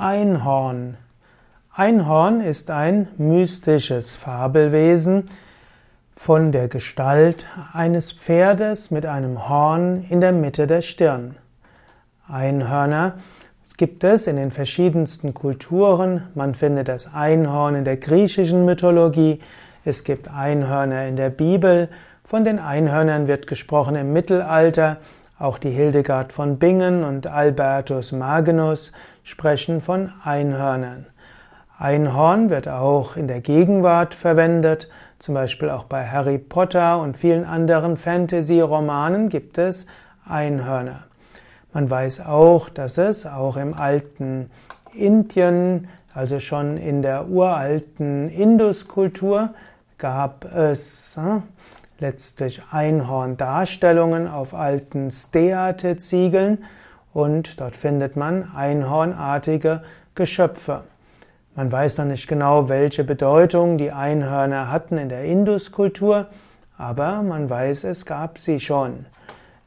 Einhorn. Einhorn ist ein mystisches Fabelwesen von der Gestalt eines Pferdes mit einem Horn in der Mitte der Stirn. Einhörner gibt es in den verschiedensten Kulturen. Man findet das Einhorn in der griechischen Mythologie. Es gibt Einhörner in der Bibel. Von den Einhörnern wird gesprochen im Mittelalter. Auch die Hildegard von Bingen und Albertus Magnus sprechen von Einhörnern. Einhorn wird auch in der Gegenwart verwendet, zum Beispiel auch bei Harry Potter und vielen anderen Fantasy-Romanen gibt es Einhörner. Man weiß auch, dass es auch im alten Indien, also schon in der uralten Induskultur, gab es äh, letztlich Einhorndarstellungen auf alten Steate-Ziegeln und dort findet man einhornartige Geschöpfe. Man weiß noch nicht genau, welche Bedeutung die Einhörner hatten in der Induskultur, aber man weiß, es gab sie schon.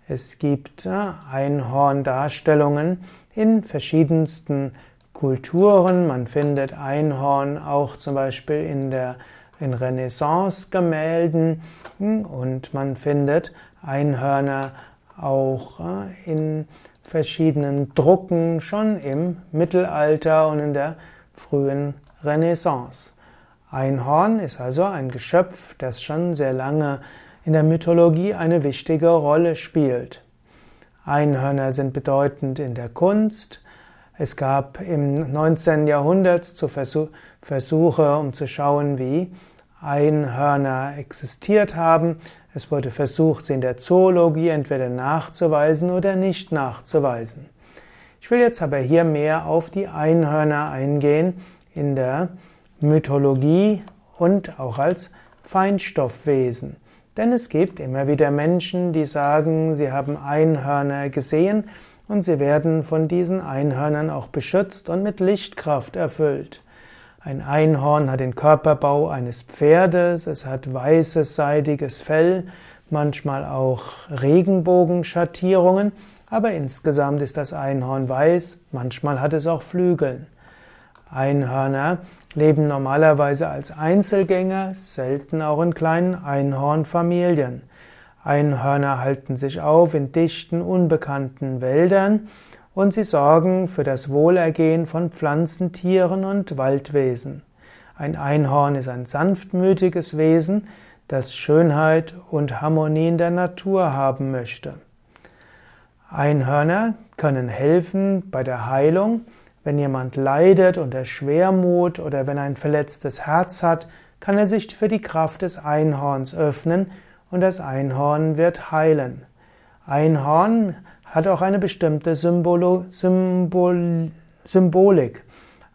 Es gibt Einhorndarstellungen in verschiedensten Kulturen. Man findet Einhorn auch zum Beispiel in der in Renaissance-Gemälden hm, und man findet Einhörner auch äh, in verschiedenen Drucken schon im Mittelalter und in der frühen Renaissance. Einhorn ist also ein Geschöpf, das schon sehr lange in der Mythologie eine wichtige Rolle spielt. Einhörner sind bedeutend in der Kunst, es gab im 19. Jahrhundert Versuche, um zu schauen, wie Einhörner existiert haben. Es wurde versucht, sie in der Zoologie entweder nachzuweisen oder nicht nachzuweisen. Ich will jetzt aber hier mehr auf die Einhörner eingehen in der Mythologie und auch als Feinstoffwesen. Denn es gibt immer wieder Menschen, die sagen, sie haben Einhörner gesehen und sie werden von diesen Einhörnern auch beschützt und mit Lichtkraft erfüllt. Ein Einhorn hat den Körperbau eines Pferdes, es hat weißes, seidiges Fell, manchmal auch Regenbogenschattierungen, aber insgesamt ist das Einhorn weiß, manchmal hat es auch Flügeln. Einhörner leben normalerweise als Einzelgänger, selten auch in kleinen Einhornfamilien. Einhörner halten sich auf in dichten, unbekannten Wäldern und sie sorgen für das Wohlergehen von Pflanzen, Tieren und Waldwesen. Ein Einhorn ist ein sanftmütiges Wesen, das Schönheit und Harmonie in der Natur haben möchte. Einhörner können helfen bei der Heilung, wenn jemand leidet unter Schwermut oder wenn ein verletztes Herz hat, kann er sich für die Kraft des Einhorns öffnen und das Einhorn wird heilen. Einhorn hat auch eine bestimmte Symbolo Symbol Symbolik.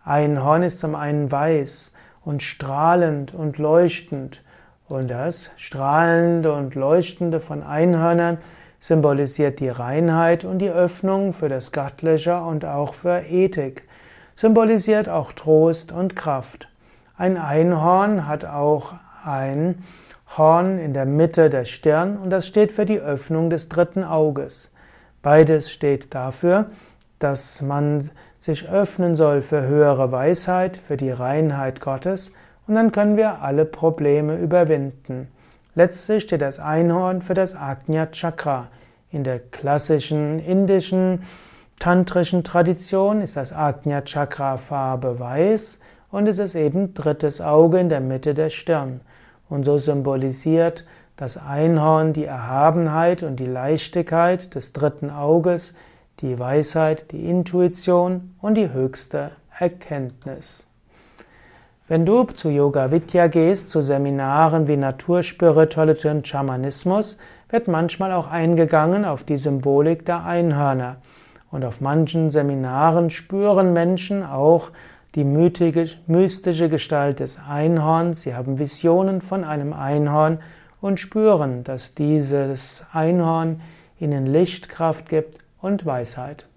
Einhorn ist zum einen weiß und strahlend und leuchtend. Und das Strahlende und Leuchtende von Einhörnern symbolisiert die Reinheit und die Öffnung für das Göttliche und auch für Ethik. Symbolisiert auch Trost und Kraft. Ein Einhorn hat auch ein Horn in der Mitte der Stirn und das steht für die Öffnung des dritten Auges. Beides steht dafür, dass man sich öffnen soll für höhere Weisheit, für die Reinheit Gottes und dann können wir alle Probleme überwinden. Letztlich steht das Einhorn für das Ajna Chakra. In der klassischen indischen tantrischen Tradition ist das Ajna Chakra Farbe weiß und es ist eben drittes Auge in der Mitte der Stirn. Und so symbolisiert das Einhorn die Erhabenheit und die Leichtigkeit des dritten Auges, die Weisheit, die Intuition und die höchste Erkenntnis. Wenn du zu Yoga Vidya gehst, zu Seminaren wie Naturspiritualität und Schamanismus, wird manchmal auch eingegangen auf die Symbolik der Einhörner. Und auf manchen Seminaren spüren Menschen auch die mystische Gestalt des Einhorns, sie haben Visionen von einem Einhorn und spüren, dass dieses Einhorn ihnen Lichtkraft gibt und Weisheit.